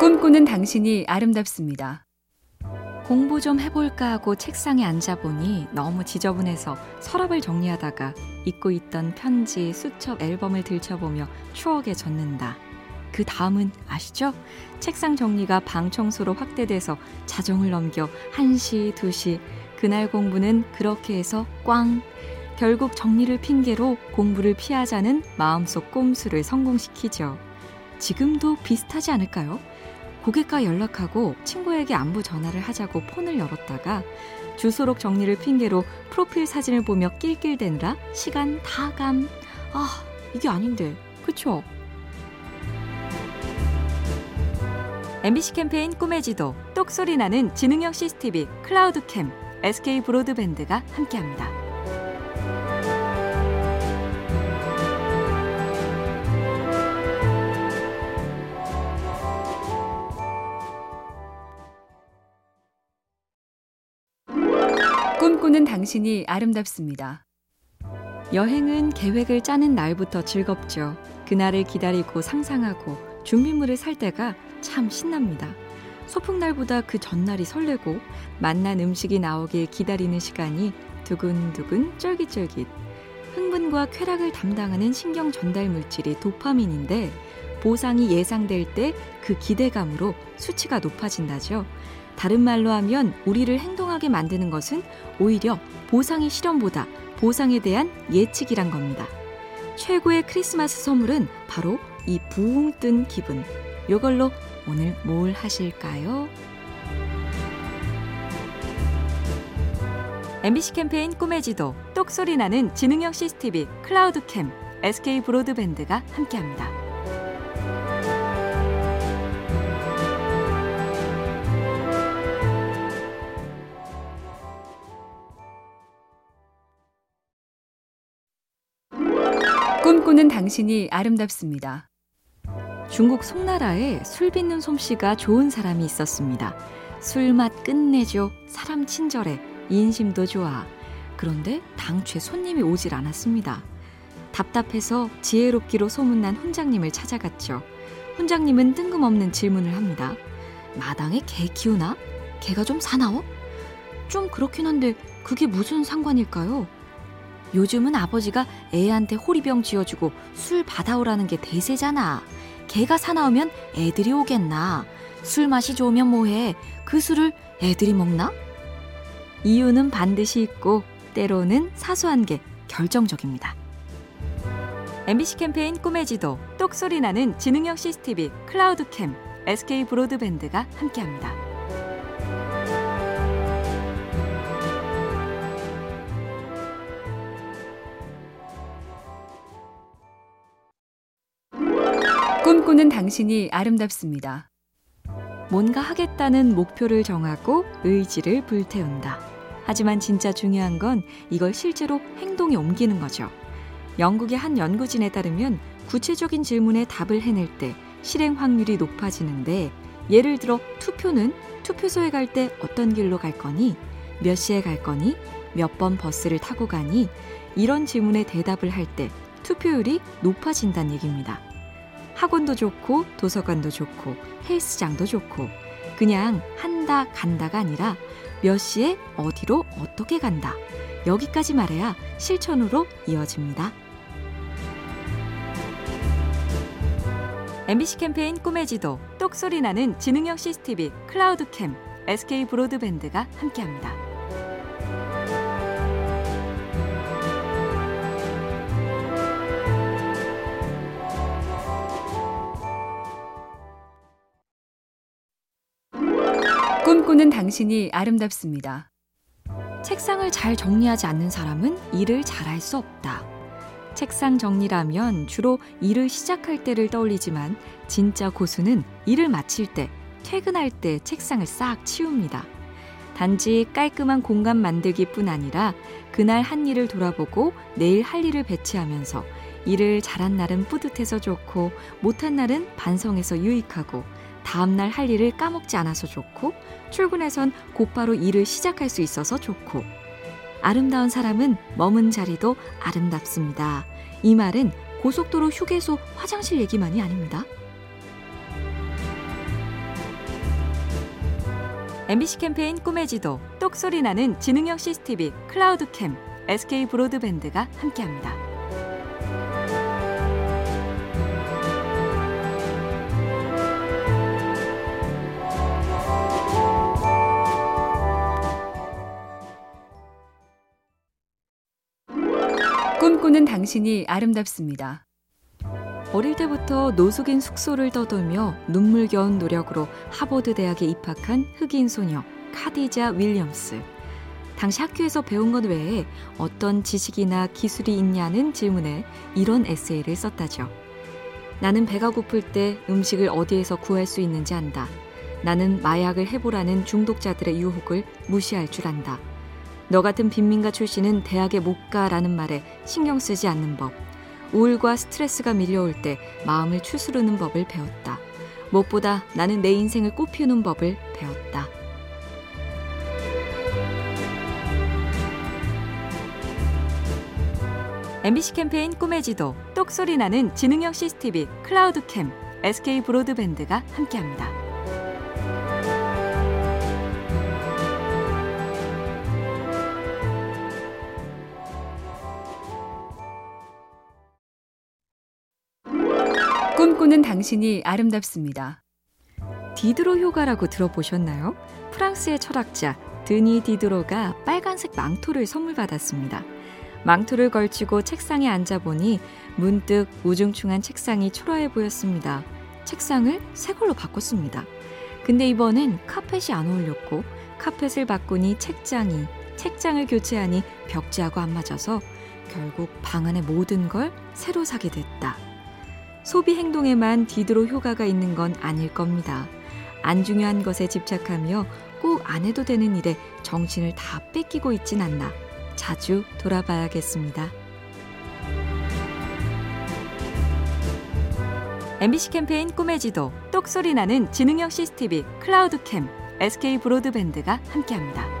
꿈꾸는 당신이 아름답습니다. 공부 좀 해볼까 하고 책상에 앉아보니 너무 지저분해서 서랍을 정리하다가 잊고 있던 편지, 수첩, 앨범을 들춰보며 추억에 젖는다. 그 다음은 아시죠? 책상 정리가 방 청소로 확대돼서 자정을 넘겨 1시, 2시. 그날 공부는 그렇게 해서 꽝. 결국 정리를 핑계로 공부를 피하자는 마음속 꼼수를 성공시키죠. 지금도 비슷하지 않을까요? 고객과 연락하고 친구에게 안부 전화를 하자고 폰을 열었다가 주소록 정리를 핑계로 프로필 사진을 보며 낄낄대느라 시간 다 감. 아, 이게 아닌데. 그쵸? MBC 캠페인 꿈의 지도, 똑소리 나는 지능형 CCTV, 클라우드캠, SK 브로드밴드가 함께합니다. 꿈꾸는 당신이 아름답습니다. 여행은 계획을 짜는 날부터 즐겁죠. 그날을 기다리고 상상하고 준비물을 살 때가 참 신납니다. 소풍날보다 그 전날이 설레고 맛난 음식이 나오길 기다리는 시간이 두근두근 쫄깃쫄깃. 흥분과 쾌락을 담당하는 신경 전달 물질이 도파민인데 보상이 예상될 때 그 기대감으로 수치가 높아진다죠. 다른 말로 하면 우리를 행동하게 만드는 것은 오히려 보상의 실현보다 보상에 대한 예측이란 겁니다. 최고의 크리스마스 선물은 바로 이 부웅 뜬 기분. 요걸로 오늘 뭘 하실까요? MBC 캠페인 꿈의 지도, 똑소리 나는 지능형 CCTV, 클라우드 캠, SK 브로드밴드가 함께합니다. 꿈꾸는 당신이 아름답습니다. 중국 송나라에 술 빚는 솜씨가 좋은 사람이 있었습니다. 술맛 끝내죠. 사람 친절해. 인심도 좋아. 그런데 당최 손님이 오질 않았습니다. 답답해서 지혜롭기로 소문난 훈장님을 찾아갔죠. 훈장님은 뜬금없는 질문을 합니다. 마당에 개 키우나? 개가 좀 사나워? 좀 그렇긴 한데 그게 무슨 상관일까요? 요즘은 아버지가 애한테 호리병 지어주고 술 받아오라는 게 대세잖아. 개가 사나우면 애들이 오겠나. 술 맛이 좋으면 뭐해. 그 술을 애들이 먹나? 이유는 반드시 있고 때로는 사소한 게 결정적입니다. MBC 캠페인 꿈의 지도, 똑소리 나는 지능형 CCTV, 클라우드캠, SK 브로드밴드가 함께합니다. 꿈꾸는 당신이 아름답습니다. 뭔가 하겠다는 목표를 정하고 의지를 불태운다. 하지만 진짜 중요한 건 이걸 실제로 행동에 옮기는 거죠. 영국의 한 연구진에 따르면 구체적인 질문에 답을 해낼 때 실행 확률이 높아지는데 예를 들어 투표는 투표소에 갈 때 어떤 길로 갈 거니? 몇 시에 갈 거니? 몇 번 버스를 타고 가니? 이런 질문에 대답을 할 때 투표율이 높아진다는 얘기입니다. 학원도 좋고 도서관도 좋고 헬스장도 좋고 그냥 한다 간다가 아니라 몇 시에 어디로 어떻게 간다. 여기까지 말해야 실천으로 이어집니다. MBC 캠페인 꿈의 지도, 똑소리 나는 지능형 CCTV, 클라우드캠, SK 브로드밴드가 함께합니다. 꿈꾸는 당신이 아름답습니다. 책상을 잘 정리하지 않는 사람은 일을 잘할 수 없다. 책상 정리라면 주로 일을 시작할 때를 떠올리지만 진짜 고수는 일을 마칠 때, 퇴근할 때 책상을 싹 치웁니다. 단지 깔끔한 공간 만들기뿐 아니라 그날 한 일을 돌아보고 내일 할 일을 배치하면서 일을 잘한 날은 뿌듯해서 좋고 못한 날은 반성해서 유익하고 다음날 할 일을 까먹지 않아서 좋고 출근해선 곧바로 일을 시작할 수 있어서 좋고 아름다운 사람은 머문 자리도 아름답습니다. 이 말은 고속도로 휴게소 화장실 얘기만이 아닙니다. MBC 캠페인 꿈의 지도, 똑소리 나는 지능형 CCTV, 클라우드캠, SK 브로드밴드가 함께합니다. 꿈꾸는 당신이 아름답습니다. 어릴 때부터 노숙인 숙소를 떠돌며 눈물겨운 노력으로 하버드 대학에 입학한 흑인 소녀 카디자 윌리엄스. 당시 학교에서 배운 것 외에 어떤 지식이나 기술이 있냐는 질문에 이런 에세이를 썼다죠. 나는 배가 고플 때 음식을 어디에서 구할 수 있는지 안다. 나는 마약을 해보라는 중독자들의 유혹을 무시할 줄 안다. 너 같은 빈민가 출신은 대학에 못 가라는 말에 신경 쓰지 않는 법. 우울과 스트레스가 밀려올 때 마음을 추스르는 법을 배웠다. 무엇보다 나는 내 인생을 꽃피우는 법을 배웠다. MBC 캠페인 꿈의 지도, 똑소리 나는 지능형 CCTV, 클라우드 캠, SK 브로드밴드가 함께합니다. 꿈꾸는 당신이 아름답습니다. 디드로 효과라고 들어보셨나요? 프랑스의 철학자 드니 디드로가 빨간색 망토를 선물 받았습니다. 망토를 걸치고 책상에 앉아보니 문득 우중충한 책상이 초라해 보였습니다. 책상을 새 걸로 바꿨습니다. 근데 이번엔 카펫이 안 어울렸고 카펫을 바꾸니 책장이 책장을 교체하니 벽지하고 안 맞아서 결국 방 안의 모든 걸 새로 사게 됐다. 소비 행동에만 디드로 효과가 있는 건 아닐 겁니다. 안 중요한 것에 집착하며 꼭 안 해도 되는 일에 정신을 다 뺏기고 있진 않나 자주 돌아봐야겠습니다. MBC 캠페인 꿈의 지도, 똑소리 나는 지능형 CCTV, 클라우드캠, SK 브로드밴드가 함께합니다.